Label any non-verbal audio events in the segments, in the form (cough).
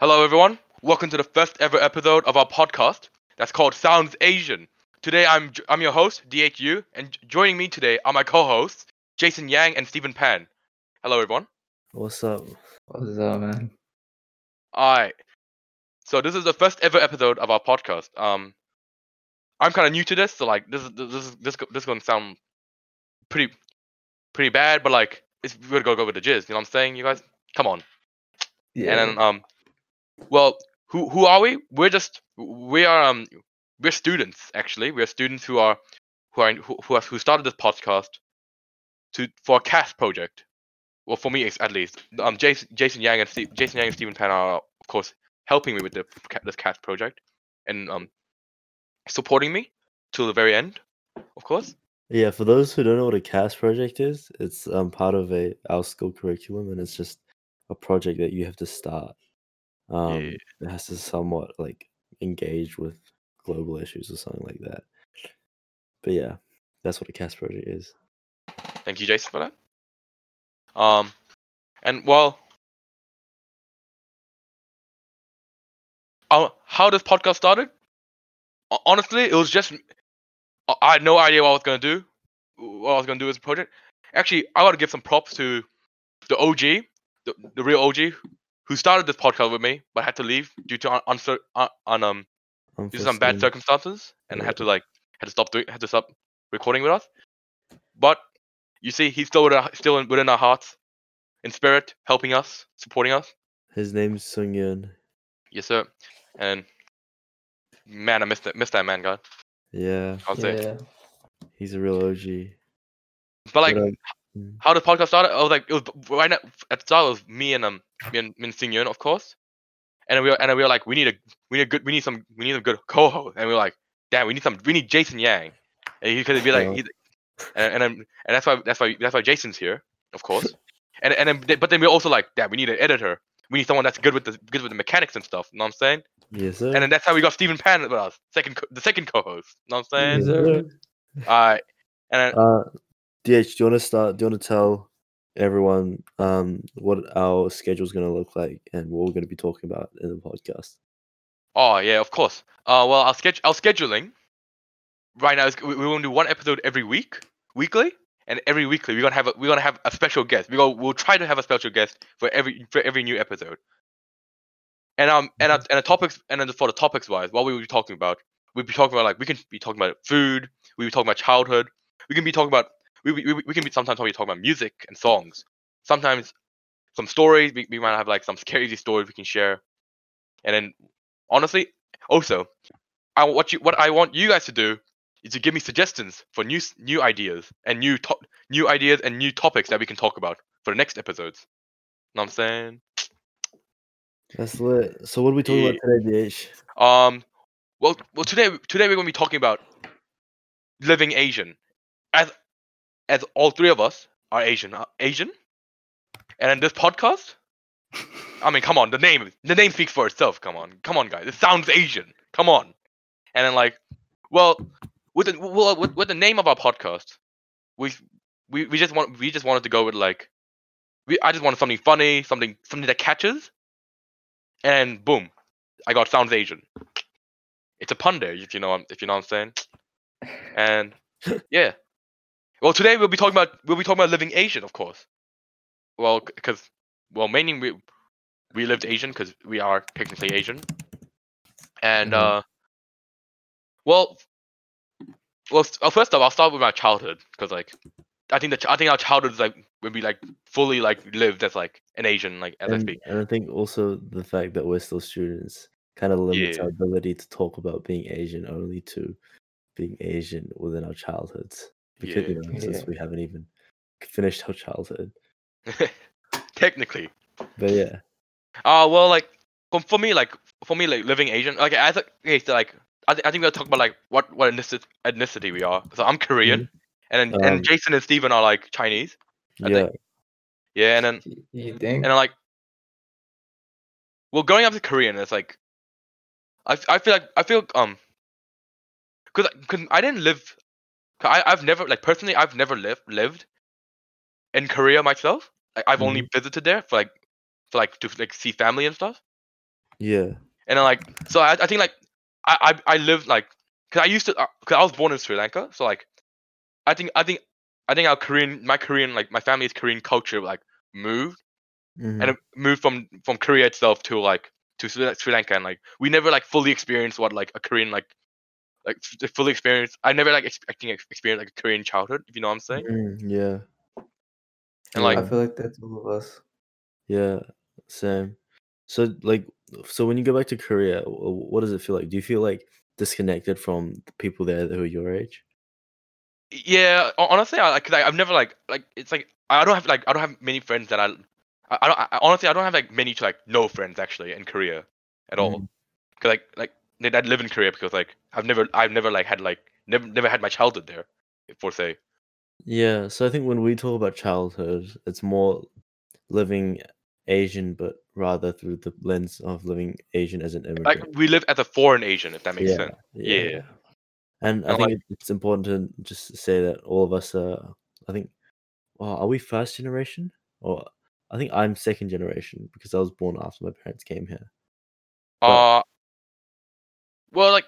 Hello, everyone. Welcome to the first ever episode of our podcast that's called Sounds Asian. Today, I'm I'm your host DHU, and joining me today are my co-hosts Jason Yang and Stephen Pan. Hello, everyone. What's up? What's up, man? All right. So this is the first ever episode of our podcast. Um, I'm kind of new to this, so like this is this is this this is gonna sound pretty pretty bad, but like it's we're gonna go with the jizz. You know what I'm saying, you guys? Come on. Yeah. And then um, well, who who are we? We're just we are um we're students actually. We're students who are who are who who, have, who started this podcast to for a CAS project. Well, for me at least. Um, Jason Jason Yang and Steve, Jason Yang and Stephen Pan are of course helping me with the this CAS project and um supporting me till the very end, of course. Yeah, for those who don't know what a CAS project is, it's um part of a our school curriculum, and it's just a project that you have to start. Um, Yeah. it has to somewhat like engage with global issues or something like that. But yeah, that's what a CAS project is. Thank you, Jason, for that. Um, and well, uh, how this podcast started? Honestly, it was just I- had no idea what I was gonna do. What I was gonna do as a project. Actually, I want to give some props to the OG, the, the real OG, who started this podcast with me, but had to leave due to un, uncer- un, un um due to some bad circumstances, and Yeah. had to like had to stop doing had to stop recording with us. But you see, he's still within, our- still in, within our hearts, in spirit, helping us, supporting us. His name's Sung Yun. Yes, sir. And man, I missed that, missed that man, God. Yeah, I'll say. yeah. he's a real OG. But like, But, um, mm, how the podcast started? I was like, it was right now, at the start. It was me and um, me and, me and Sing Yun, of course. And we were, and we were like, we need a, we need a good, we need some, we need a good co-host. And we were like, damn, we need some, we need Jason Yang. And he could be like, Yeah. and and then, and that's why that's why that's why Jason's here, of course. (laughs) and and then but then we're also like, damn, we need an editor. We need someone that's good with the good with the mechanics and stuff. You know what I'm saying? yes, sir. And then that's how we got Stephen Pan with us, second co- the second co-host. You know what I'm saying? Yes, sir. Alright. And then Uh, DH, do you want to start? Do you want to tell everyone um what our schedule is going to look like and what we're going to be talking about in the podcast? Oh yeah, of course. Uh, well, our schedule, our scheduling right now is we, we're gonna do one episode every week, weekly, and every weekly we're gonna have a, we're gonna have a special guest. We go we'll try to have a special guest for every for every new episode. And um and uh, and the topics and then for the topics wise, what we will be talking about, we'll be talking about like we can be talking about food, we will be talking about childhood, we can be talking about we we, we- we can be sometimes talk about music and songs. Sometimes some stories we, we might have like some crazy stories we can share, and then honestly also I what you what I want you guys to do is to give me suggestions for new new ideas and new to- new ideas and new topics that we can talk about for the next episodes. Know what I'm saying? That's lit. So what are we talking about today, DH? Um, well, well today today we're gonna be talking about living Asian, as as all three of us are Asian, uh, Asian, and in this podcast, I mean, come on, the name the name speaks for itself. Come on, come on, guys, it sounds Asian. Come on, and then like, well, with the well, with, with the name of our podcast, we we we just want we just wanted to go with like, we I just wanted something funny, something something that catches, and boom, I got sounds Asian. It's a pun there, if you know if you know what I'm saying. And yeah, well today we'll be talking about we'll be talking about living Asian, of course. Well, because well mainly we we lived Asian because we are technically Asian, and Mhm. uh, well, well uh, first off I'll start with my childhood because like I think that I think our childhood is like when we like fully like lived as like an Asian like as I And, speak. and I think also the fact that we're still students kind of limits Yeah. our ability to talk about being Asian only to being Asian within our childhoods. Because you Yeah. since Yeah. we haven't even finished our childhood. (laughs) Technically, But yeah. Uh well, like for, for me, like for me, like living Asian, like as a, okay, so like I, th- I think we'll talk about like what what ethnicity, ethnicity we are. So I'm Korean, and then Um, and Jason and Steven are like Chinese. I yeah. think. Yeah, and then You think? and then like, well, growing up as Korean, it's like, I, I feel like I feel um, cause, cause I didn't live, 'cause I I've never like personally I've never lived lived in Korea myself. Like I've only visited there for like, for like to like see family and stuff. Yeah. and then like so I, I think like I I, I lived like because I used to because I was born in Sri Lanka, so like I think I think I think our Korean my Korean like my family's Korean culture like moved mhm, and it moved from from Korea itself to like to Sri Lanka and like we never like fully experienced what like a Korean like like the full experience. I never like expecting ex- experience like a Korean childhood if you know what I'm saying mm, yeah. and Yeah. like I feel like that's all of us. Yeah, same. So like so when you go back to Korea, what does it feel like? Do you feel like disconnected from the people there who are your age? yeah honestly I like 'cause I, I've never like like it's like I don't have like I don't have many friends that I I, I don't I, honestly I don't have like many to like no friends actually in Korea at all Mhm. because like like they that live in Korea because like I've never I've never like had like never never had my childhood there for say Yeah, so I think when we talk about childhood, it's more living Asian, but rather through the lens of living Asian as an immigrant. like we live as a foreign Asian if that makes Yeah, sense yeah, Yeah. yeah. And I And, think like- it's important to just say that all of us are. I think, well, are we first generation? Or I think I'm second generation because I was born after my parents came here. But- Uh, well, like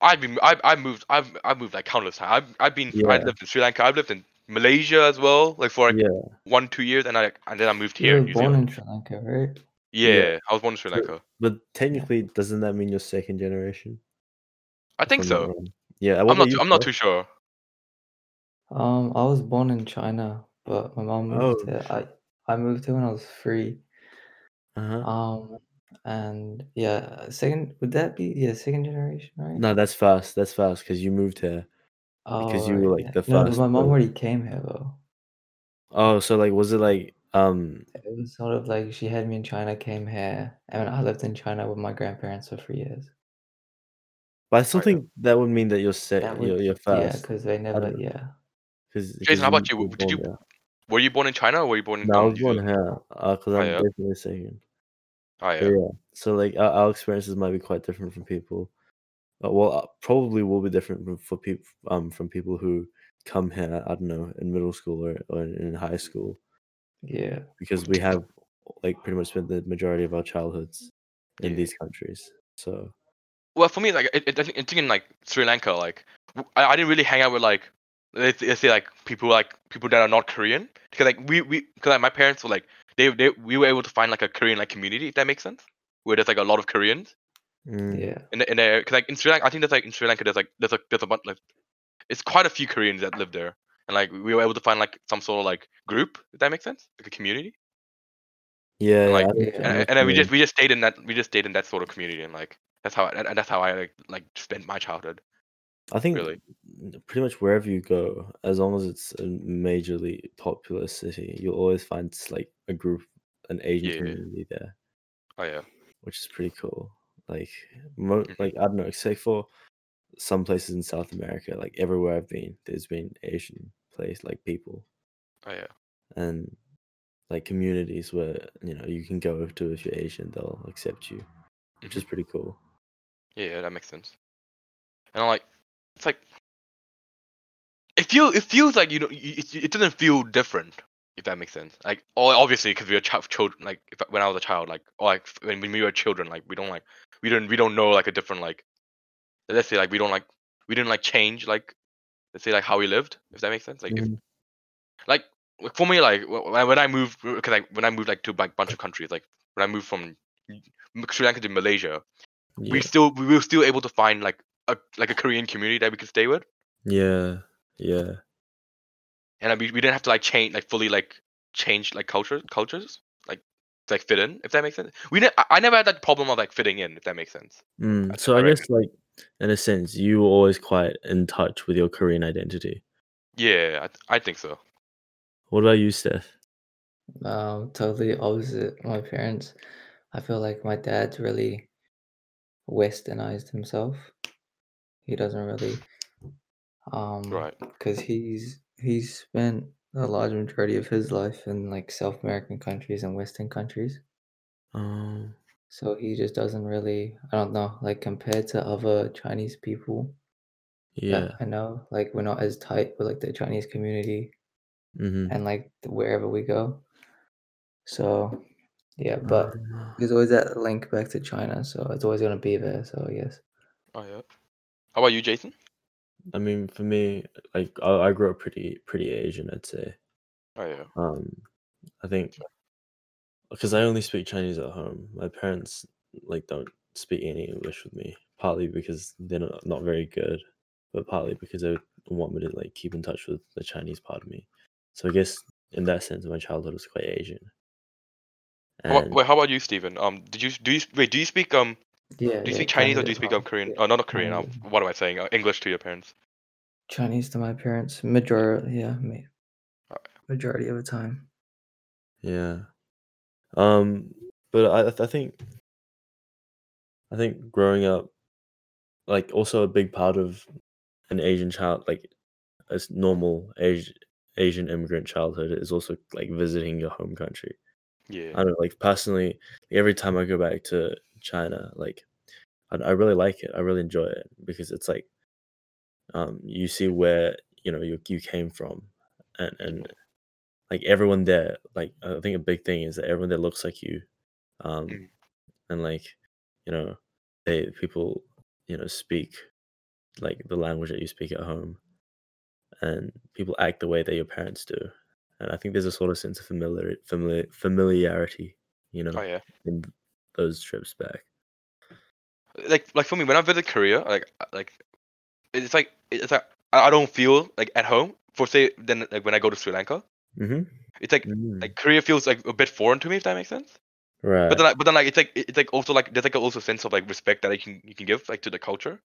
I've been, I've, I've moved, I've, I've moved like countless times. I've, I've been, I Yeah. lived in Sri Lanka. I've lived in Malaysia as well, like for like Yeah, one, two years, and I, and then I moved here. You here were in New born Zealand. in Sri Lanka, right? Yeah, I was born in Sri Lanka. but technically, doesn't that mean you're second generation? I think If so. Yeah, I'm not, too, I'm not too sure. Um, I was born in China, but my mom moved Oh. here. I I moved here when I was three. Uh huh. Um, and yeah, second would that be yeah second generation, right? No, that's fast. That's fast because you moved here. because you Oh, were, like, yeah. the No, but first my mom already came here though. Oh, so like, was it like, um, It was sort of like she had me in China, came here, and I lived in China with my grandparents for three years. but I still think that would mean that you're set. That You're, would you're yeah, because they never yeah. Because Jason, how about you? Did you- Were you born in China or were you born in? No, I was born Zealand? here. Uh, because Oh, I'm yeah? definitely second. Oh yeah. yeah. So like our, our experiences might be quite different from people. Uh, well, uh, probably will be different from, for people um from people who come here. I don't know in middle school or, or in high school Yeah. because we have like pretty much spent the majority of our childhoods in Yeah. these countries. So Well, for me, like it, it, I think I in like Sri Lanka, like I didn't really hang out with like let's, let's say like people like people that are not Korean because like we we because like my parents were like they they we were able to find like a Korean like community if that makes sense where there's like a lot of Koreans. Mm, Yeah. in the, in there because like in Sri Lanka I think there's like in Sri Lanka there's like there's like there's a bunch like it's quite a few Koreans that live there. And like we were able to find like some sort of like group if that makes sense like a community. Yeah, like- yeah, I think Yeah. I know and, and then we just we just stayed in that we just stayed in that sort of community and like that's how and, and that's how I like, like spent my childhood I think really. pretty much wherever you go, as long as it's a majorly popular city, you'll always find like a group, an Asian Yeah. community there, oh yeah which is pretty cool. Like, mo- Mhm. like I don't know, except for some places in South America, like everywhere I've been, there's been Asian place like people oh yeah and like communities where you know you can go to if you're Asian, they'll accept you, which Mm-hmm. is pretty cool. Yeah, that makes sense. And I'm like, it's like, it feel it feels like you know, it, it doesn't feel different if that makes sense. Like, oh, obviously because we are ch- children. Like, if when I was a child, like, or like when, when we were children, like we don't like we don't we don't know like a different like, let's say like we don't like we didn't like change like, let's say like how we lived. If that makes sense. Like, if, Mhm. like like, for me, like when I, moved, because like when I moved like to like bunch of countries, like when I moved from Sri Lanka to Malaysia, we still we were still able to find like a like a Korean community that we could stay with, yeah, yeah. and uh, we, we didn't have to like change like fully like change like cultures cultures like to, like fit in if that makes sense. We ne- I, I never had that problem of like fitting in if that makes sense. Mm, so I what I guess like in a sense, you were always quite in touch with your Korean identity. Yeah, I, th- I think so. What about you, Steph? Um, totally opposite my parents. I feel like my dad's really westernized himself. He doesn't really um Right. because he's he's spent a large majority of his life in like South American countries and Western countries. Um, So he just doesn't really I don't know, like compared to other Chinese people yeah. I know, like we're not as tight with like the Chinese community hmm and like wherever we go. So Yeah, but Um, there's always that link back to China, so it's always gonna be there. So guess. Oh yeah. How about you, Jason? I mean, for me, like I, I grew up pretty pretty Asian, I'd say. Oh yeah. Um, I think because I only speak Chinese at home. My parents like don't speak any English with me. Partly because they're not, not very good, but partly because they want me to like keep in touch with the Chinese part of me. So I guess in that sense, my childhood was quite Asian. How about, And wait, how about you, Stephen? Um, did you do you wait? Do you speak um? Yeah. Do you yeah, speak Chinese or do you speak home. um Korean? Yeah, Oh, not Korean. Um, what am I saying? Uh, English to your parents. Chinese to my parents. Majority, yeah, me. Alright. Majority of the time. yeah, um, but I I think I think growing up, like also a big part of an Asian child, like a s- normal Asian Asian immigrant childhood, is also like visiting your home country. Yeah. I don't know, like personally, every time I go back to China, like I, I really like it. I really enjoy it because it's like um you see where you know you you came from, and and like everyone there, like I think a big thing is that everyone there looks like you, um, Mm. and like you know they people you know speak like the language that you speak at home, and people act the way that your parents do, and I think there's a sort of sense of familiar familiar familiarity, you know, Oh yeah. in those trips back. Like like for me, when I visit Korea, like uh, like it's like it's like I don't feel like at home. For say then like when I go to Sri Lanka, Mm-hmm. it's like like Korea feels like a bit foreign to me if that makes sense. right. But then like, but then like it's like it's like also like there's like also a sense of like respect that I can you can give like to the culture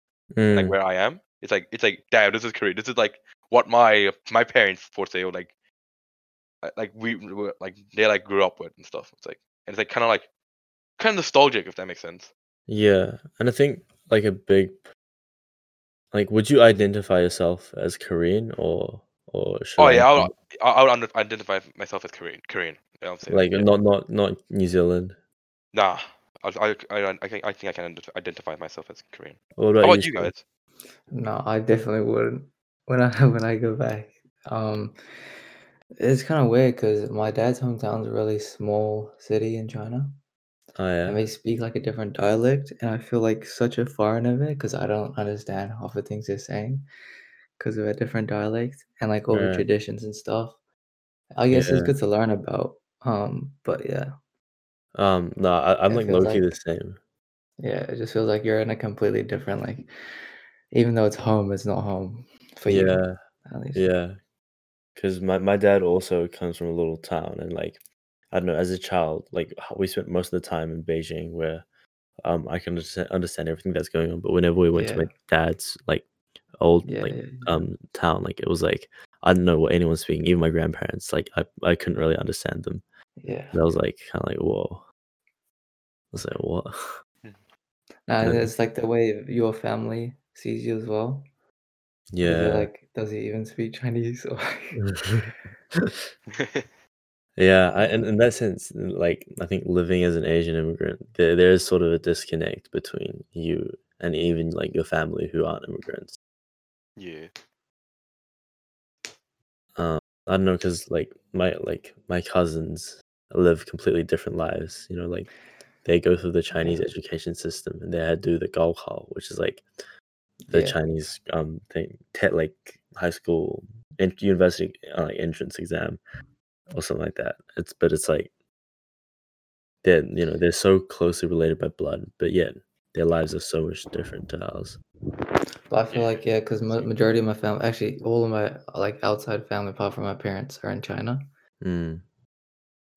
like Mm, where I am. It's like it's like damn this is Korea. This is like what my my parents for say or like like we were like they like grew up with and stuff. It's like and it's like kind of like kind of nostalgic if that makes sense. yeah, and I think like a big like, would you identify yourself as Korean or or Oh yeah, I Lankan? would, I I would under- identify myself as Korean. Korean. You know what I'm? Like yeah. not not not New Zealand. Nah, I I I I think I think I can identify myself as Korean. What How about about you guys? No, I definitely wouldn't. (laughs) When I when I go back, um, it's kind of weird because my dad's hometown's a really small city in China, Oh and yeah. they speak like a different dialect, and I feel like such a foreigner because I don't understand half the things they're saying because of a different dialect and like all the Right. traditions and stuff. I guess it's Yeah. good to learn about. Um, but yeah, Um. No, I, I'm it like feels low key the like same. yeah, it just feels like you're in a completely different like, even though it's home, it's not home for you Yeah. at least. Yeah. Because my my dad also comes from a little town, and like I don't know, as a child, like we spent most of the time in Beijing, where um I can understand everything that's going on. But whenever we went to my dad's like old Yeah, like yeah, yeah. um town, like it was like I don't know what anyone's speaking. Even my grandparents, like I I couldn't really understand them. Yeah. And I was like kind of like whoa. I was like what? Nah, (laughs) Yeah. it's like the way your family sees you as well. Yeah. like, does he even speak Chinese? (laughs) Or (laughs) (laughs) Yeah, I, and in that sense, like I think living as an Asian immigrant, there there is sort of a disconnect between you and even like your family who aren't immigrants. yeah. Um, I don't know, cause like my like my cousins live completely different lives. You know, like they go through the Chinese education system, and they had to do the Gaokao, which is like the Yeah. Chinese um thing, te- like high school and university uh, like entrance exam or something like that. It's but it's like they're you know they're so closely related by blood, but yet their lives are so much different to ours. But I feel like, yeah, because majority of my family, actually, all of my like outside family, apart from my parents, are in China, Mm,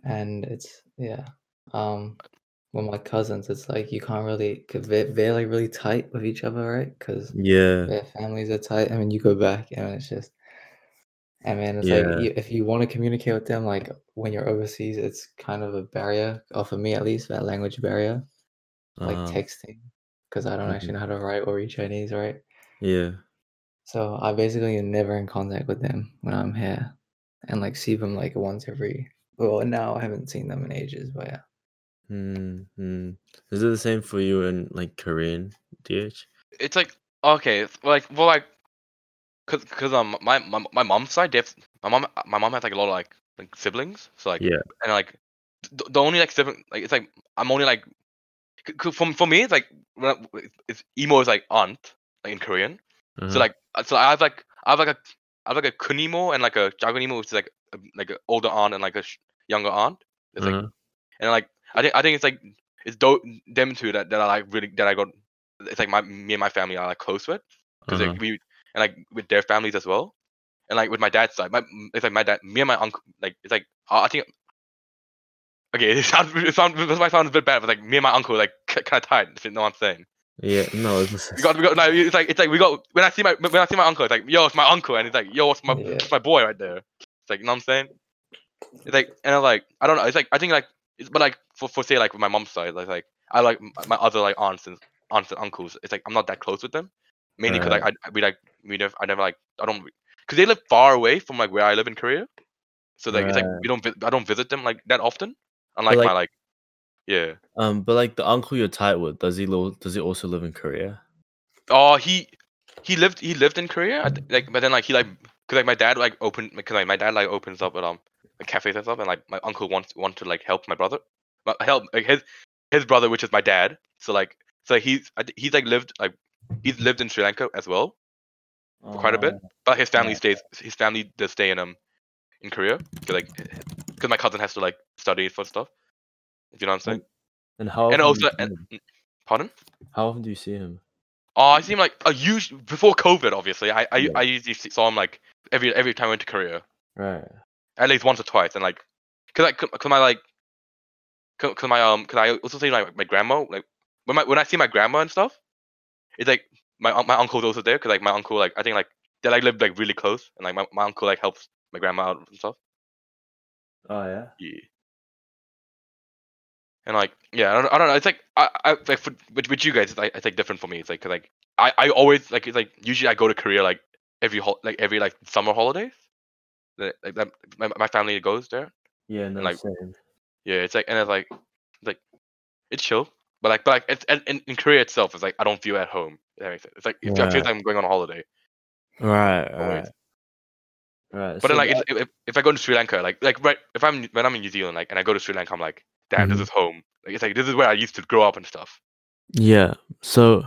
and it's yeah. Um, with my cousins, it's like you can't really, cause they're, they're like really tight with each other, right? Because yeah, their families are tight. I mean, you go back, and it's just, I mean, it's like yeah, you, if you want to communicate with them, like when you're overseas, it's kind of a barrier, or for me at least, that language barrier, like uh, texting, because I don't mhm, actually know how to write or read Chinese, right? yeah, So I basically am never in contact with them when I'm here, and like see them like once every. Well, now I haven't seen them in ages, but yeah. Mm, mm. Is it the same for you in like Korean, DH? It's like okay, like well like cause cause um my my, my mom's side they have, my mom my mom has like a lot of like like siblings so like Yeah, and like the, the only like seven like it's like I'm only like for for me it's like when I- it's emo is like aunt like in Korean. So Uh-huh. like uh, so I have like I have like a I have like a kunimo and like a jagunimo, which is like a, like an older aunt and like a sh- younger aunt. It's like Uh-huh. and like I think I think it's like it's do- them two that, that I like really that I got. It's like my me and my family are like close with because Uh-huh. like we and like with their families as well, and like with my dad's side, my it's like my dad, me and my uncle, like it's like I think. Okay, (laughs) it sounds it sounds this might sound a bit bad, but like me and my uncle like kind of tight. If you know what I'm saying. Yeah, no, it's, (laughs) We got we got no. It's like it's like we got when I see my when I see my uncle, it's like yo, it's my uncle, and it's like yo, it's my Yeah. it's my boy right there. It's like you know what I'm saying. It's like and I'm like I don't know. It's like I think like it's but like for for say like my mom's side, like like I like my other like aunts and aunts and uncles. It's like I'm not that close with them, mainly because like I we like we never I never like I don't because they live far away from like where I live in Korea. So like it's like we don't I don't visit them like that often. Unlike like- my like yeah. um, but like the uncle you're tight with, does he lo- does he also live in Korea? Oh, he he lived he lived in Korea, I th- like, but then like he like because like my dad like opened because like my dad like opens up at um like cafes and stuff, and like my uncle wants want to like help my brother, but help like his his brother, which is my dad. So like so he's he's like lived like he's lived in Sri Lanka as well for quite a bit, but his family stays his family does stay in um in Korea because like because my cousin has to like study for stuff. If you know what I'm saying. And how And also and, pardon. how often do you see him? Oh, I see him like a usually before COVID. Obviously, I I, Yeah. I usually saw him like every every time I went to Korea, Right. At least once or twice, and like, cause like, cause my like, cause my um, cause I also see like my grandma like when my when I see my grandma and stuff, it's like my my uncle's also there, cause like my uncle like I think like they like live like really close, and like my, my uncle like helps my grandma out and stuff. Oh yeah. Yeah. And like, yeah, I don't, I don't know. It's like, I, I like for, with, with you guys, it's like, it's like different for me. It's like, cause like, I, I always like, it's like usually I go to Korea like every hol- like every like summer holidays. Like that, my, my family goes there. Yeah, no, like- same. Yeah, it's like, and it's like, it's like, it's chill. But like, but like, it's and, and in Korea itself, it's like I don't feel at home. That makes sense. It's like it feels Right. like I'm going on a holiday. Right, Always. right. Right. But then like, that- if, if if I go to Sri Lanka, like like right, if I'm when I'm in New Zealand, like, and I go to Sri Lanka, I'm like, damn, Mhm. this is home. Like, it's like this is where I used to grow up and stuff. Yeah. So,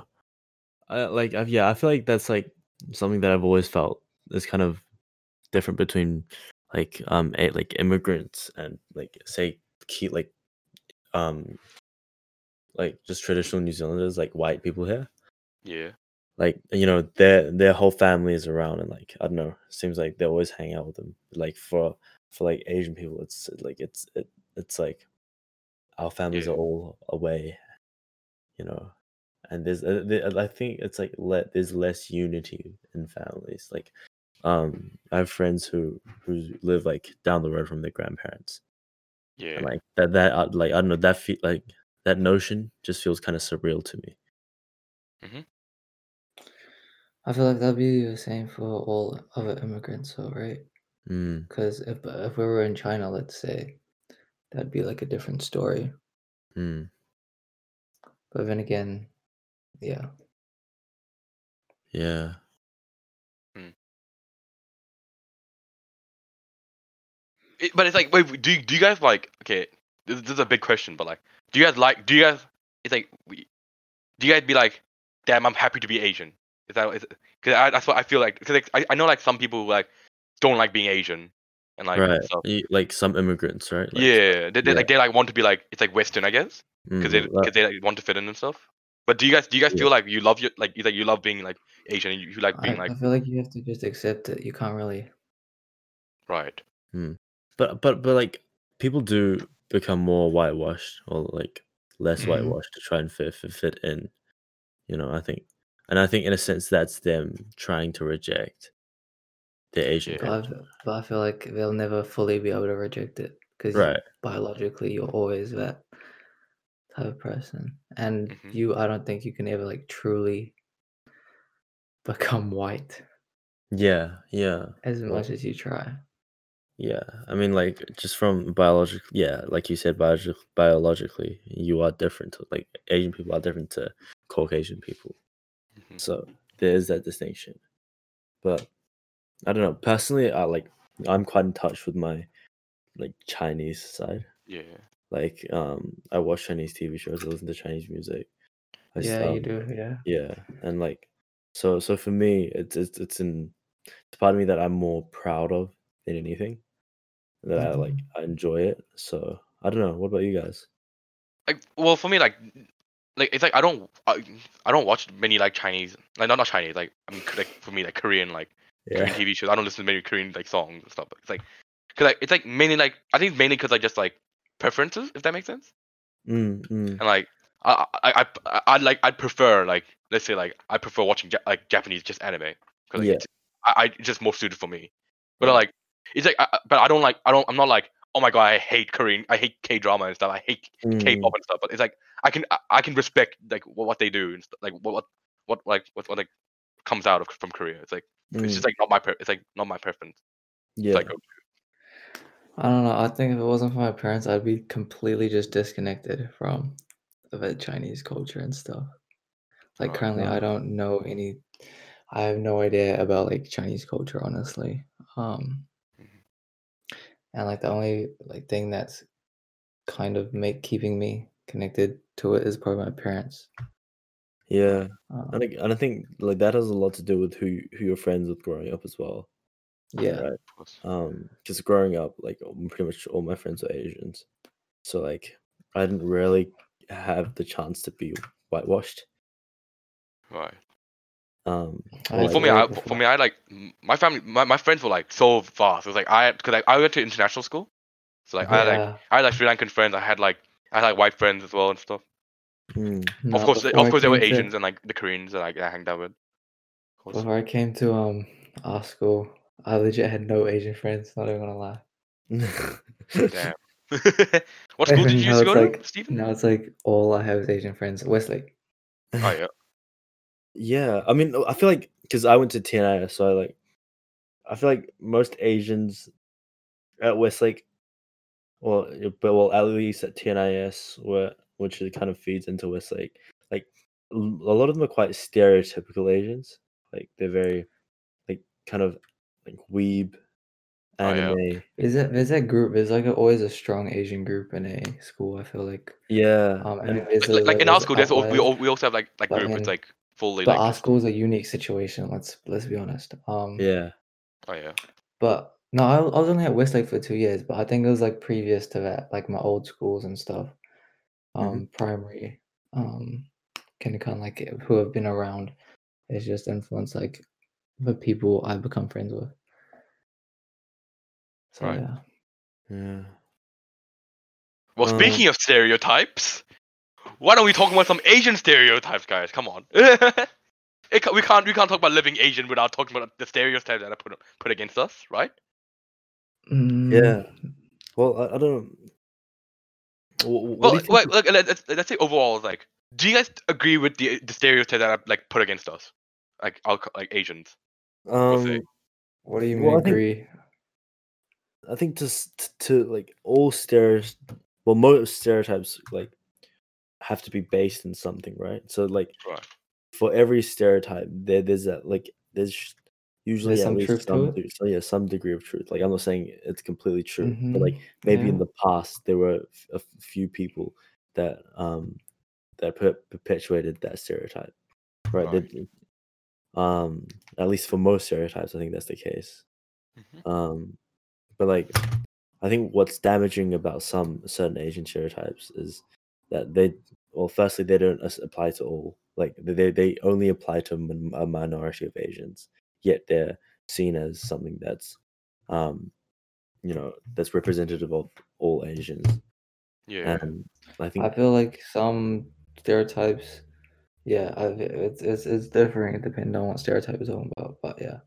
I like I've yeah, I feel like that's like something that I've always felt is kind of different between like um a, like immigrants and like say key like um like just traditional New Zealanders like white people here. Yeah. Like you know their their whole family is around and like I don't know seems like they always hang out with them. Like for for like Asian people, it's like it's it, it's like our families Yeah. are all away, you know, and there's uh, I think it's like let there's less unity in families. Like, um, I have friends who who live like down the road from their grandparents, Yeah. and like that that uh, like I don't know that feel like that notion just feels kind of surreal to me. I feel like that'd be the same for all other immigrants, though, right? Mm, Because if if we were in China, let's say, that'd be like a different story. mm, But then again, yeah, yeah. It- but it's like, wait, do you, do you guys like? Okay, this, this is a big question, but like, do you guys like? Do you guys? It's like, we, do you guys be like, damn, I'm happy to be Asian? Is that? Is, Cause I, that's what I feel like. Cause like, I, I know like some people who, like don't like being Asian, and like right. stuff. Y- Like some immigrants, right? Like, yeah, they, they yeah. like they like want to be like it's like Western, I guess, because they mm, because they like, want to fit in and stuff. But do you guys do you guys Yeah. feel like you love your like you like you love being like Asian and you, you like I, being like I feel like you have to just accept it. You can't really. right? But but but like people do become more whitewashed or like less Mhm. whitewashed to try and fit, fit fit in you know i think and i think in a sense that's them trying to reject the asian But I, culture but I feel like they'll never fully be able to reject it because right biologically you're always that type of person, and Mhm. you. I don't think you can ever like truly become white yeah yeah as Well, much as you try. Yeah i mean like just from biological yeah like you said biologic, biologically you are different to, like asian people are different to caucasian people Mhm. So there is that distinction. But I don't know. Personally, I like I'm quite in touch with my like Chinese side. Yeah. Like um, I watch Chinese TV shows. I listen to Chinese music. I s- Yeah, you um, do. Yeah. Yeah, and like, so so for me, it's it's it's in it's part of me that I'm more proud of than anything. That I like, Mhm. I enjoy it. So I don't know. What about you guys? like well for me like like it's like I don't I, I don't watch many like Chinese like not not Chinese like I mean like for me like Korean like Korean TV shows I don't listen to many Korean like songs and stuff. It's like because like it's like mainly like I think mainly because I just like preferences if that makes sense mm, mm, and like I I I I like I'd prefer like let's say like I prefer watching ja- like Japanese just anime because like, Yeah. it's, I, I just more suited for me. But Yeah. like it's like I, I- but I don't like I don't I'm not like oh my god I hate Korean I hate K drama and stuff I hate mm, K-pop and stuff, but it's like I can I, I can respect like what, what they do and st- like what what what like what, what like comes out of from Korea. It's like it's mm, just like not my pre- it's like not my preference. yeah, It's like I don't know. I think if it wasn't for my parents, I'd be completely just disconnected from the Chinese culture and stuff. Like Right. currently, I don't know any. I have no idea about like Chinese culture, honestly. Um. And like the only like thing that's kind of make keeping me connected to it is probably my parents. yeah. Um, I and I think like that has a lot to do with who who you're friends with growing up as well. yeah, Right. Um, because growing up, like pretty much all my friends were Asians, so like I didn't really have the chance to be whitewashed. Right. Um, Well, had for me, I, for me, I like my family. My, my friends were like so fast. It was like I because I, I went to international school, so like I had like I had like Sri Lankan friends. I had like I had like white friends as well and stuff. mm, no, of course, they- of course, there were came to- Asians and like the Koreans that like, I hanged out with. Of course. Before I came to um our school, I legit had no Asian friends. Not even gonna lie. Damn. (laughs) what school did (laughs) you used to go to, like- Stephen? Now it's like all I have is Asian friends. Westlake. Oh yeah. Yeah, I mean, I feel like because I went to TNIS, so I like, I feel like most Asians at Westlake, well, but well, at least at TNIS, where which it kind of feeds into Westlake, like a lot of them are quite stereotypical Asians. Like they're very, like kind of like weeb, Oh, yeah. anime. Is that there's that group? There's like a, always a strong Asian group in a school. I feel like. Yeah, Um, and and- then Like, a- like in our school, there's al- we outliers, al- we also have like like but group with in- like fully But like. our school's a unique situation. Let's let's be honest. Um, yeah, Oh yeah. But no, I, I was only at Westlake for two years, but I think it was like previous to that, like my old schools and stuff. Um, Mhm. primary, um, kindergarten, like who have been around. It's just influenced like the people I become friends with. So Right. yeah. yeah. Well, Um, speaking of stereotypes, why don't we talk about some Asian stereotypes, guys? Come on. (laughs) it, we can't we can't talk about living Asian without talking about the stereotypes that are put put against us, right? Mm, Yeah. Well, I, I don't. wh- wh- What, Well, do you think? wait, look, let's, let's say overall, like, do you guys agree with the the stereotype that are like put against us, like our like Asians? we'll um, What do you Well, mean I think- agree? I think just to like all stereotypes, well, most stereotypes like have to be based in something, right? So like Right. for every stereotype, there there's that like there's usually There's at some least truth to some it? so yeah some degree of truth. Like I'm not saying it's completely true, but like maybe in the past there were a few people that um that per- perpetuated that stereotype, right? Right. That- um, at least for most stereotypes, I think that's the case. Mhm. Um, but like, I think what's damaging about some certain Asian stereotypes is that they, well, firstly, they don't apply to all. Like, they they only apply to a minority of Asians, yet they're seen as something that's, um, you know, that's representative of all Asians. Yeah. And I think, I feel like some stereotypes, yeah, I, it's, it's it's different depending on what stereotype you're talking about. But yeah,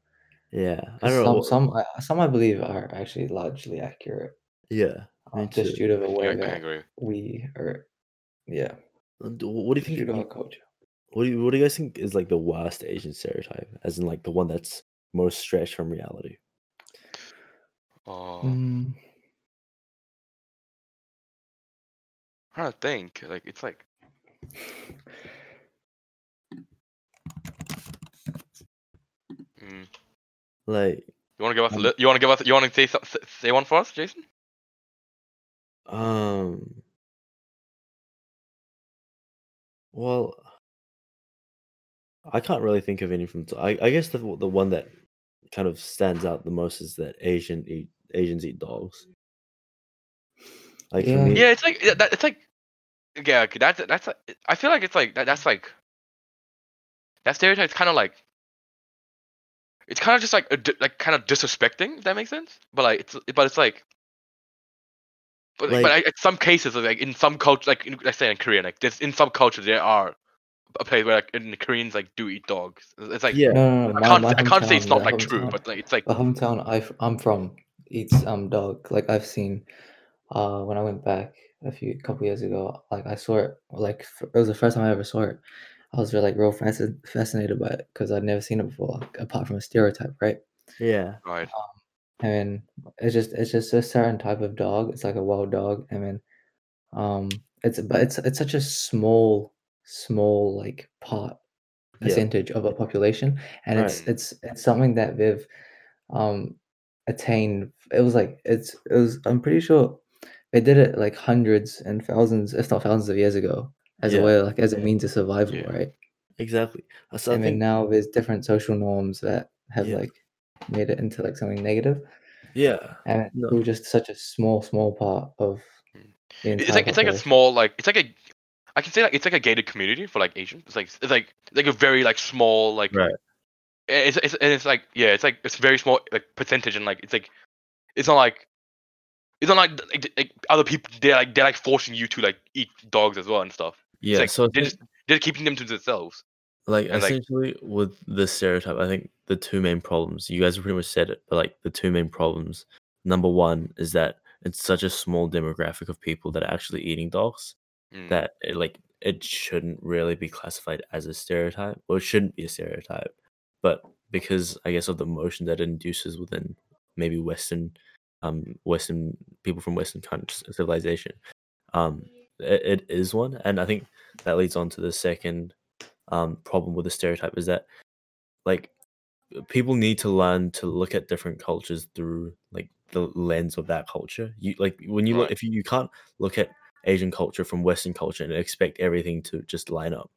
yeah, I 'Cause don't know. some what- some I, some I believe are actually largely accurate, yeah, me um, just too. due to the Yeah, way I that agree. we are. Yeah, What do you think? to our you- culture. What do you what do you guys think is like the worst Asian stereotype? As in like the one that's most stretched from reality? Uh, Mm, I'm trying to think. Like, it's like. Mm. Like You want to give us a li- You want to give us? You want to say some, say one for us, Jason? um Well, I can't really think of any from. I I guess the the one that kind of stands out the most is that Asian eat Asians eat dogs. Like Yeah. me, Yeah, it's like yeah, that, it's like yeah, okay, that's that's a- I feel like it's like that, that's like that stereotype's kind of like it's kind of just like a, like kind of disrespecting. If that makes sense, but like it's but it's like. But, like, but I, in some cases, like in some culture, like in, let's say in Korea, like there's in some cultures there are a place where like in the Koreans like do eat dogs. It's like yeah, No, no, no. I can't my I can't say it's not the like true, but like it's like the hometown I am from eats um dog. Like I've seen, uh, when I went back a few couple years ago, like I saw it. Like f- it was the first time I ever saw it. I was really, like real fascin- fascinated by it because I'd never seen it before, like, apart from a stereotype, right? yeah, right. And mean, it's just it's just a certain type of dog. It's like a wild dog. I mean, um, it's but it's it's such a small small like part yeah, percentage of a population, and it's Right. it's it's something that they've um attained. It was like it's it was. I'm pretty sure they did it like hundreds and thousands, if not thousands of years ago, as Yeah. a way like as a means of survival, Yeah. right? exactly. Uh, So I then think now there's different social norms that have Yeah. like made it into like something negative, yeah, and it's No. still just such a small small part of Mm. the It's like it's like a small like it's like a I can say like it's like a gated community for like Asians. It's like it's like like a very like small like right, it's it's and it's like yeah it's like it's very small like percentage and like it's like it's not like it's not like, like, like other people they're like they're like forcing you to like eat dogs as well and stuff. yeah. It's like so they're think, just they're keeping them to themselves. Like and, like- essentially with the stereotype, I think the two main problems you guys pretty much said it, but like the two main problems. Number one is that it's such a small demographic of people that are actually eating dogs Mm. that it, like it shouldn't really be classified as a stereotype or it shouldn't be a stereotype but because i guess of the motion that it induces within maybe western um western people from western countries civilization um it, it is one and i think that leads on to the second um problem with the stereotype is that like people need to learn to look at different cultures through like the lens of that culture. You like when you look if you, you can't look at asian culture from western culture and expect everything to just line up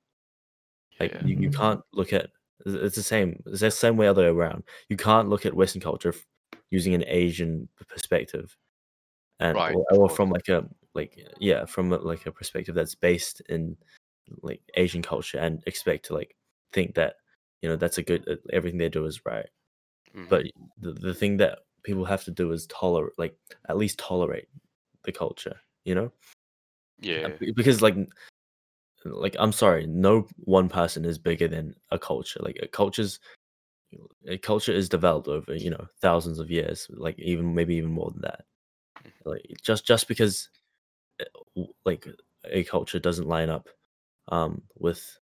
like Yeah. you, you can't look at it's it's the same it's the same way other way around. You can't look at western culture using an asian perspective and Right, or, or from like a like yeah from a, like a perspective that's based in like asian culture and expect to like think that you know that's a good uh, everything they do is right. Mhm. but the, the thing that people have to do is tolerate like at least tolerate the culture you know? Yeah, because like like i'm sorry no one person is bigger than a culture like a culture's a culture is developed over you know thousands of years like even maybe even more than that. Like just just because uh, like a culture doesn't line up um with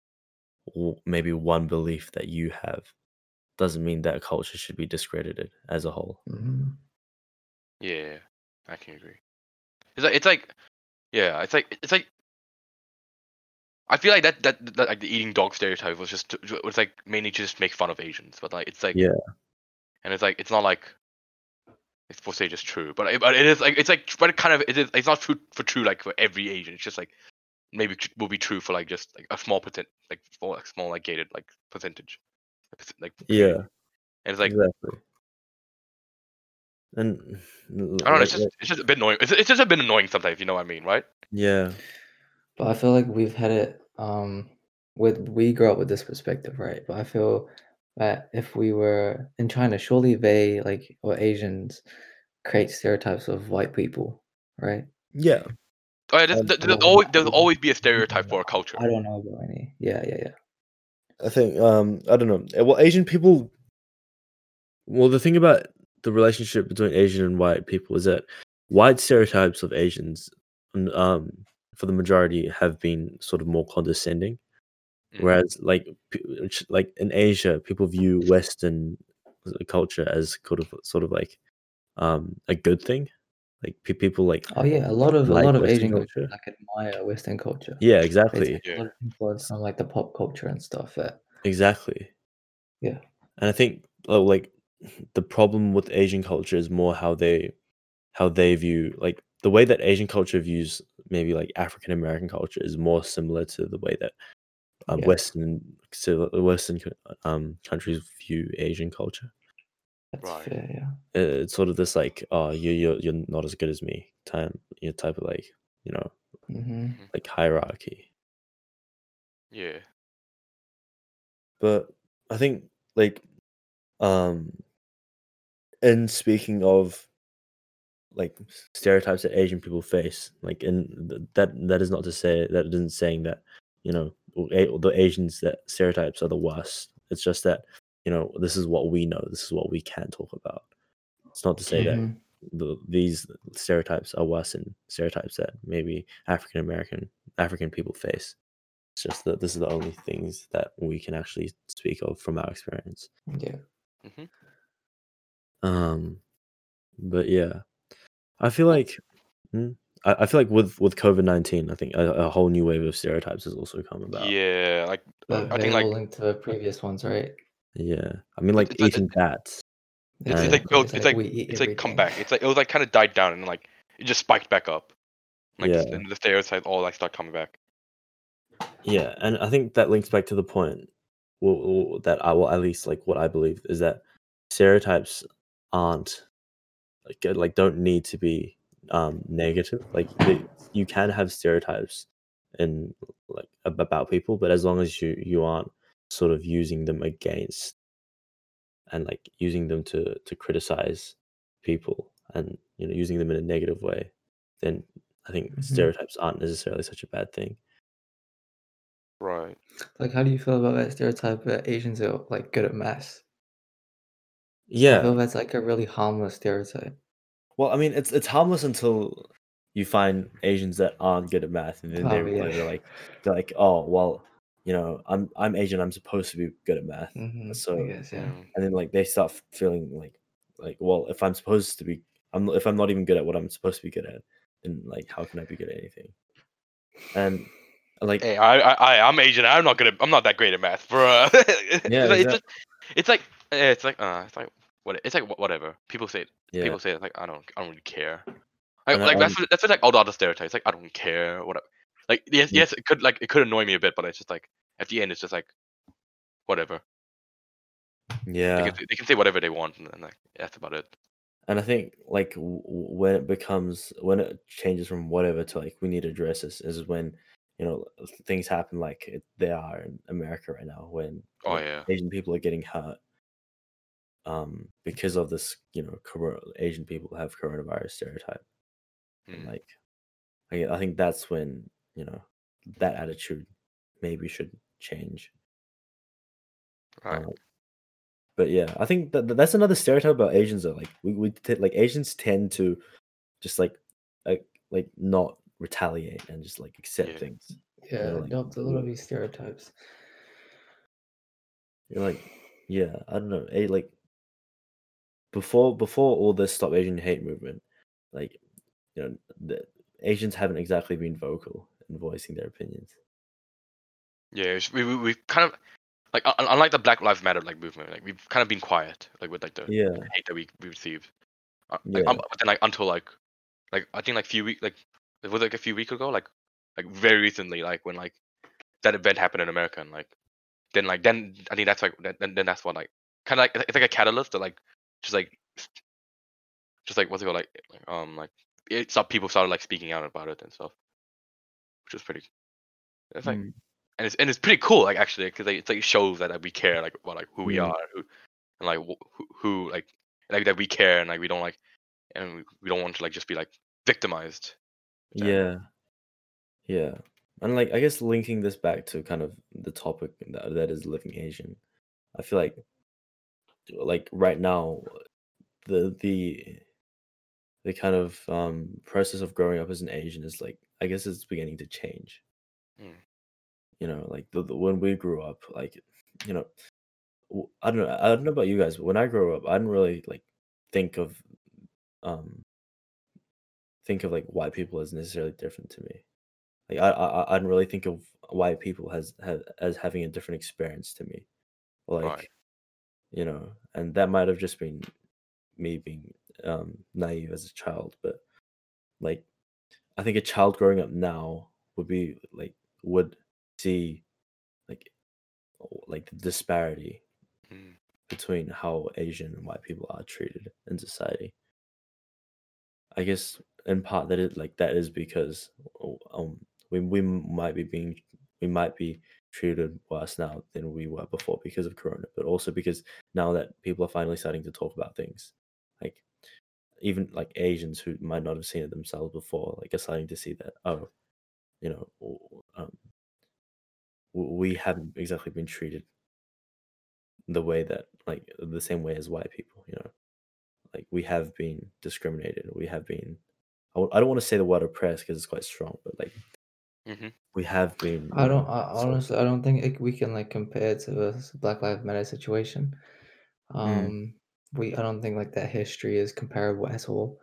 w- maybe one belief that you have doesn't mean that culture should be discredited as a whole Mhm. yeah, I can agree. It's like it's like yeah, it's like it's like I feel like that that, that like the eating dog stereotype was just to- was like mainly to just make fun of Asians, but like it's like Yeah. and it's like it's not like it's supposed to say just true, but it, but it is like it's like but it kind of it is it's not true for true like for every Asian. It's just like maybe tr- will be true for like just like a small percent like small like small like gated like percentage like yeah and it's like exactly and I don't know it's just it's just a bit annoying. It's, it's just a bit annoying sometimes. You know what I mean, right? yeah But I feel like we've had it um with we grow up with this perspective, right? But I feel that if we were in China, surely they like or Asians create stereotypes of white people, right? yeah Oh, yeah, there's, there- there's always I there's always be a stereotype for a culture. I don't know about any. Yeah, yeah, yeah. I think um I don't know. Uh, Well, Asian people. Well, the thing about the relationship between Asian and white people is that white stereotypes of Asians, um, for the majority, have been sort of more condescending, Mm. whereas like p- like in Asia, people view Western culture as sort of sort of like um a good thing. Like people like Oh yeah, a lot of Like a lot of Asian culture culture? like admire Western culture. yeah exactly take a lot of influence from like the pop culture and stuff. That Exactly. Yeah. And I think oh, like the problem with Asian culture is more how they how they view like the way that Asian culture views maybe like African American culture is more similar to the way that uh, Yeah. Western so Western um countries view Asian culture. That's Right. fair. Yeah. It's sort of this like, oh, you you're you're not as good as me time, you know, type of like you know hmm like hierarchy. Yeah. But I think like um and speaking of like stereotypes that Asian people face, like and that that is not to say that it isn't saying that you know the Asians that stereotypes are the worst. It's just that you know this is what we know. This is what we can talk about. It's not to say that Mhm. the, these stereotypes are worse than stereotypes that maybe African American African people face. It's just that this is the only things that we can actually speak of from our experience. Yeah. Um, but yeah, I feel like hmm, I, I feel like with with COVID nineteen, I think a, a whole new wave of stereotypes has also come about. Yeah. Like But I think like linked to the previous ones, right? Yeah, I mean, like it's like- eating bats. it's, it's like built, it's like we eat it's like come back. It's like it was like kind of died down and like it just spiked back up. Like Yeah. and the stereotypes all like start coming back. Yeah, and I think that links back to the point well, well, that I will at least like what I believe is that stereotypes aren't like uh, like don't need to be um negative. Like they, you can have stereotypes and like about people, but as long as you you aren't sort of using them against and like using them to to criticize people and you know using them in a negative way, then I think Mhm. stereotypes aren't necessarily such a bad thing. Right. Like, how do you feel about that stereotype that Asians are like good at maths? I Yeah, feel that's like a really harmless stereotype. Well, I mean, it's it's harmless until you find Asians that aren't good at math, and then they Oh, yeah. they're like they're like, oh well, you know, I'm I'm Asian, I'm supposed to be good at math, hmm So, guess, yeah. Mm. and then like they start feeling like like well, if I'm supposed to be, I'm if I'm not even good at what I'm supposed to be good at, then like how can I be good at anything? And like Hey, I, I, I, I'm Asian. I'm not gonna. I'm not that great at math, bro. (laughs) it's, Yeah, like, it's, just, it's like, it's like, uh, it's like, what? It's like whatever. People say, yeah, people say it. Like I don't, I don't really care. Like, And I- like that's what, that's like all the other stereotypes. Like I don't care. Whatever. Like yes, yes, it could like it could annoy me a bit, but it's just like at the end, it's just like, whatever. They yeah, can, they can say whatever they want, and, then like that's about it. and I think like w- when it becomes when it changes from whatever to like we need to address this is when you know things happen like it, they are in America right now when Oh like, yeah. Asian people are getting hurt um because of this you know corona, Asian people have coronavirus stereotype and Mm. like I, I think that's when you know that attitude maybe should change Right. um, but yeah, I think that that's another stereotype about Asians. Though, like we, we t- like Asians tend to just like like like not retaliate and just like accept Yeah. things. Yeah, like, adopt a lot of these stereotypes. You're like, yeah, I don't know, a like before before all this stop Asian hate movement, like you know, the Asians haven't exactly been vocal in voicing their opinions. Yeah, it's- we we we've kind of like un- unlike the Black Lives Matter like movement, like we've kind of been quiet, like with like the Yeah, hate that we we received. Uh, like, Yeah. um, but then like until like like I think like few weeks like it was like a few weeks ago, like like very recently, like when like that event happened in America, and like then like then I think that's like then then, that's what like kind of like it's like a catalyst to like just like just like what's it called like like, um like it's some people started like speaking out about it and stuff, which was pretty. It's like Mm. And it's and it's pretty cool like actually because like, it's like it shows that like, we care like about like who we Mm. are who and like wh- who, who like like that we care and like we don't like and we, we don't want to like just be like victimized Yeah. Yeah. And like I guess linking this back to kind of the topic that, that is living Asian. I feel like like right now the the the kind of um process of growing up as an Asian is like I guess it's beginning to change. Mm. You know, like the, the when we grew up like you know I don't know I don't know about you guys, but when I grew up I didn't really like think of um think of like white people as necessarily different to me. Like I I, I didn't really think of white people as have, as having a different experience to me. Like Right. you know, and that might have just been me being um naive as a child, but like I think a child growing up now would be like would see like like the disparity Mm. between how Asian and white people are treated in society. I guess in part that it like that is because oh, um we we might be being we might be treated worse now than we were before because of corona, but also because now that people are finally starting to talk about things, like even like Asians who might not have seen it themselves before, like are starting to see that oh, you know, um, w- we haven't exactly been treated the way that like the same way as white people, you know, like we have been discriminated, we have been. I w- I don't want to say the word oppressed because it's quite strong, but like Mhm. we have been. I don't. I, honestly, I don't think it, we can like compare it to the Black Lives Matter situation. Um, we. I don't think like that history is comparable at all.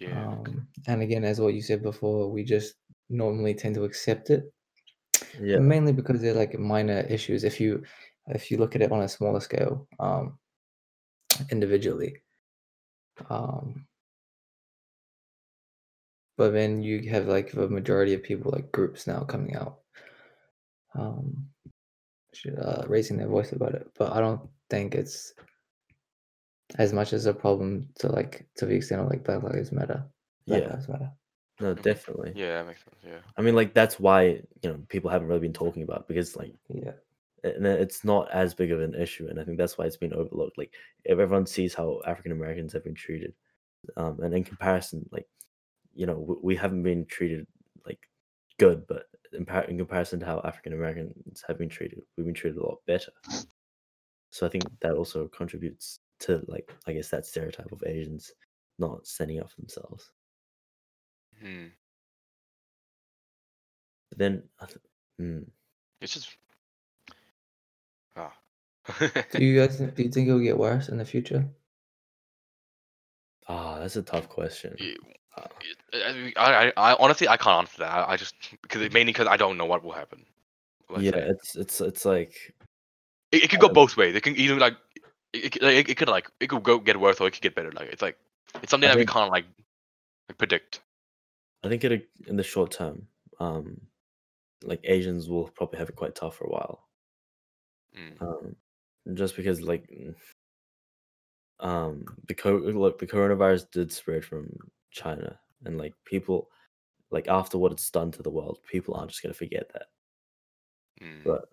Yeah. Um, and again, as what you said before, we just normally tend to accept it, yeah, mainly because they're like minor issues. If you, if you look at it on a smaller scale, um, individually, um, but then you have like the majority of people like groups now coming out um uh, raising their voice about it. But i don't think it's as much as a problem to like to the extent of like black lives matter black yeah, lives matter no, Mhm. definitely. Yeah, that makes sense. Yeah. I mean, like that's why you know people haven't really been talking about it, because like yeah and it's not as big of an issue, and I think that's why it's been overlooked. Like if everyone sees how African Americans have been treated, um, and in comparison, like you know we, we haven't been treated like good, but in, par- in comparison to how African Americans have been treated, we've been treated a lot better. So I think that also contributes to like I guess that stereotype of Asians not standing up for themselves. Hmm. But then, I th- mm, It's just. Ah. (laughs) do you guys do you think it'll get worse in the future ah, that's a tough question. Yeah, Uh, I, I, I honestly I can't answer that. I, I just because it, mainly because I don't know what will happen. Let's yeah, say. it's it's it's like it, it could go um, both ways. It can either like it, it, could- like, it, it could like it could go get worse or it could get better. Like it's like it's something I that we can't like, like predict. I think it in the short term, um, like Asians will probably have it quite tough for a while. Mm. Um, just because like, um, the co- look the coronavirus did spread from China, and like people, like after what it's done to the world, people aren't just gonna forget that. Mm. But,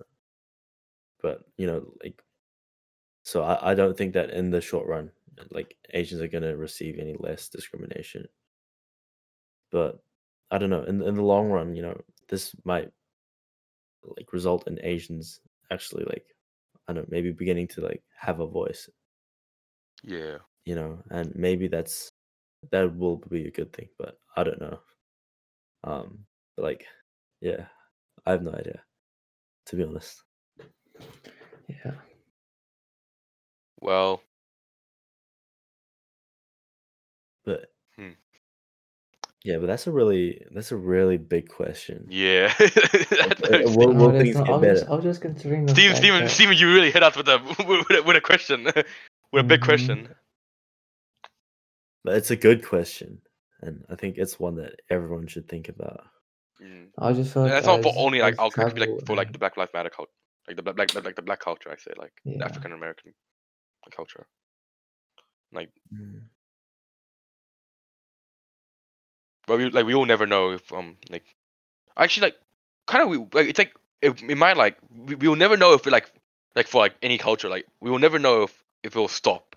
but you know, like, so I, I don't think that in the short run, like Asians are gonna receive any less discrimination. But I don't know. In in the long run, you know, this might like result in Asians actually like I don't know, maybe beginning to like have a voice, Yeah. you know, and maybe that's that will be a good thing, but I don't know. Um, but like, yeah, I have no idea, to be honest. yeah Well. But Hmm. Yeah, but that's a really that's a really big question. Yeah. (laughs) Uh, Steven, will- will No, things not- get I was just, better? I was just considering the Steven, fact Steven, that- Steven, you really hit us with a (laughs) with a, with a question, (laughs) with a big Mhm. question. But it's a good question, and I think it's one that everyone should think about. Mm. I just feel And like that's not for only like as our country, like for like and- the Black Lives Matter culture, like the black, black, like the black culture. I say like Yeah. African American culture. Like, Mm. But we like we will never know if um like actually like kind of we like it's like if it might like we, we will never know if it, like like for like any culture like we will never know if if it will stop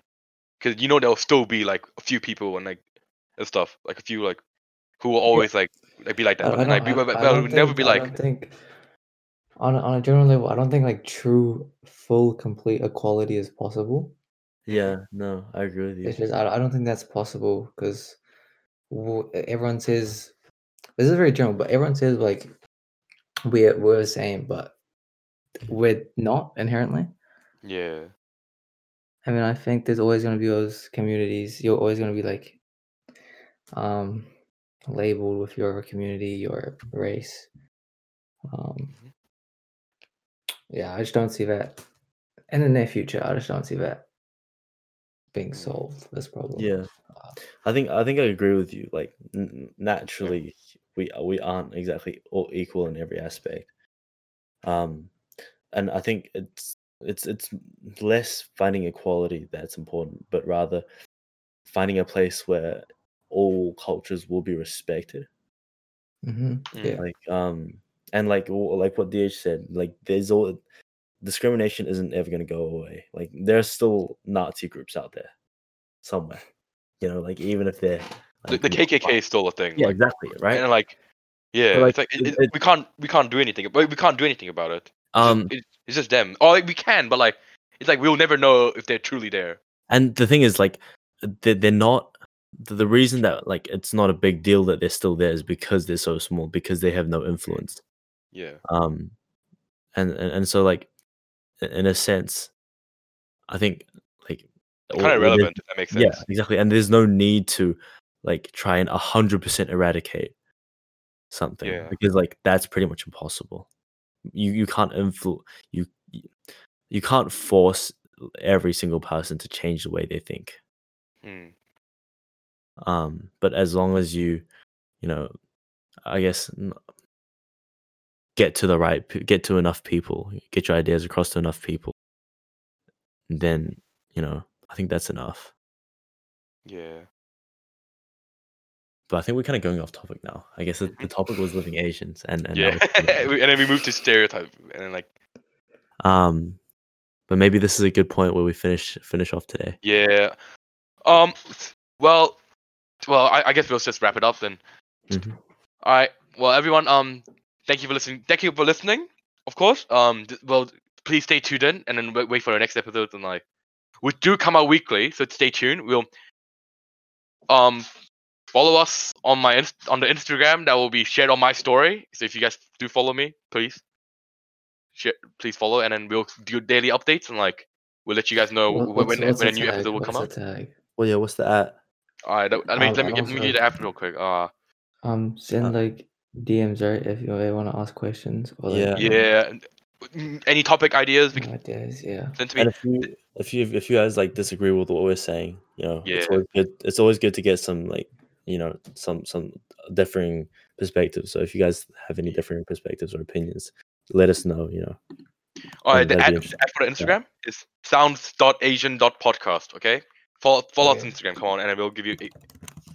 because you know there'll still be like a few people and like and stuff like a few like who will always like like be like that I, but I then, like don't, I, but, I but would never think- be I like don't think on a, on a general level, I don't think like true, full, complete equality is possible. Yeah, no, I agree with you. It's just I, I don't think that's possible because everyone says this is very general, but everyone says like we're we're the same, but we're not inherently. yeah I mean, I think there's always going to be those communities. You're always going to be like um labeled with your community, your race. Um, Mhm. yeah, I just don't see that in the near future. I just don't see that being Mm. solved. This problem. Yeah, Uh, I think I think I agree with you. Like n- n- naturally, we we aren't exactly all equal in every aspect. Um, and I think it's it's it's less finding equality that's important, but rather finding a place where all cultures will be respected. hmm Mm. Yeah. Like um and like like what DH said, like there's all discrimination isn't ever gonna go away. Like there's still Nazi groups out there somewhere. You know, like even if they're The, like, the not KKK is still a thing. Yeah, like, exactly, right? And like, yeah, like, it's like it, it- it- we can't we can't do anything. But we can't do anything about it. Um it's just them. Or like we can, but like it's like we'll never know if they're truly there. and the thing is like they're, they're not the, the reason that like it's not a big deal that they're still there is because they're so small because they have no influence Yeah. um and and, and so like in a sense i think like Kind of relevant that makes sense. yeah exactly and there's no need to like try and 100% eradicate something Yeah. because like that's pretty much impossible you you can't influence you you- can't force every single person to change the way they think Hmm. um but as long as you you know i guess get to the right get to enough people get your ideas across to enough people then you know i think that's enough Yeah. but i think we're kind of going off topic now i guess the, the Mhm. topic was living asians and, and yeah. we're talking (laughs) We- and then we moved to stereotype, and then like um but maybe this is a good point where we finish finish off today yeah. Um. Well. Well, I, I guess we'll just wrap it up then. Mhm. All right. Well, everyone. Um. Thank you for listening. Thank you for listening. Of course. Um. th- Well, please stay tuned in, and then wait, for the next episode. And like, we do come out weekly, so stay tuned. We'll um follow us on my inst- on the Instagram that will be shared on my story. So if you guys do follow me, please share, please follow, and then we'll do daily updates and like we'll let you guys know What- when when a new tag? episode will What's come out. tag? well yeah what's the at All right, that- I mean, Um, let me get, let me also- get the app real quick. Uh, Um, send Uh, like DMs right if you want to ask questions or Yeah. you know, yeah. mm, Any topic ideas we can ideas. Yeah. send to me. and if you if you if you guys like disagree with what we're saying you know yeah. it's always good it's always good to get some like you know some some differing perspectives so if you guys have any differing perspectives or opinions let us know you know All right, the that'd ad, be the interesting. ad for the Instagram is sounds.asian.podcast. Okay, follow follow us on Instagram. Come on, and then we'll give you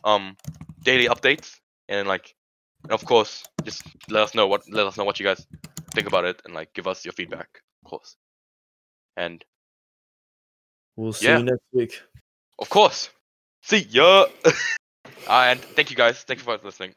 um daily updates and like, and of course, just let us know what let us know what you guys think about it and like give us your feedback, of course. And we'll see Yeah. you next week of course, see ya. uh, (laughs) and thank you guys. Thank you for listening.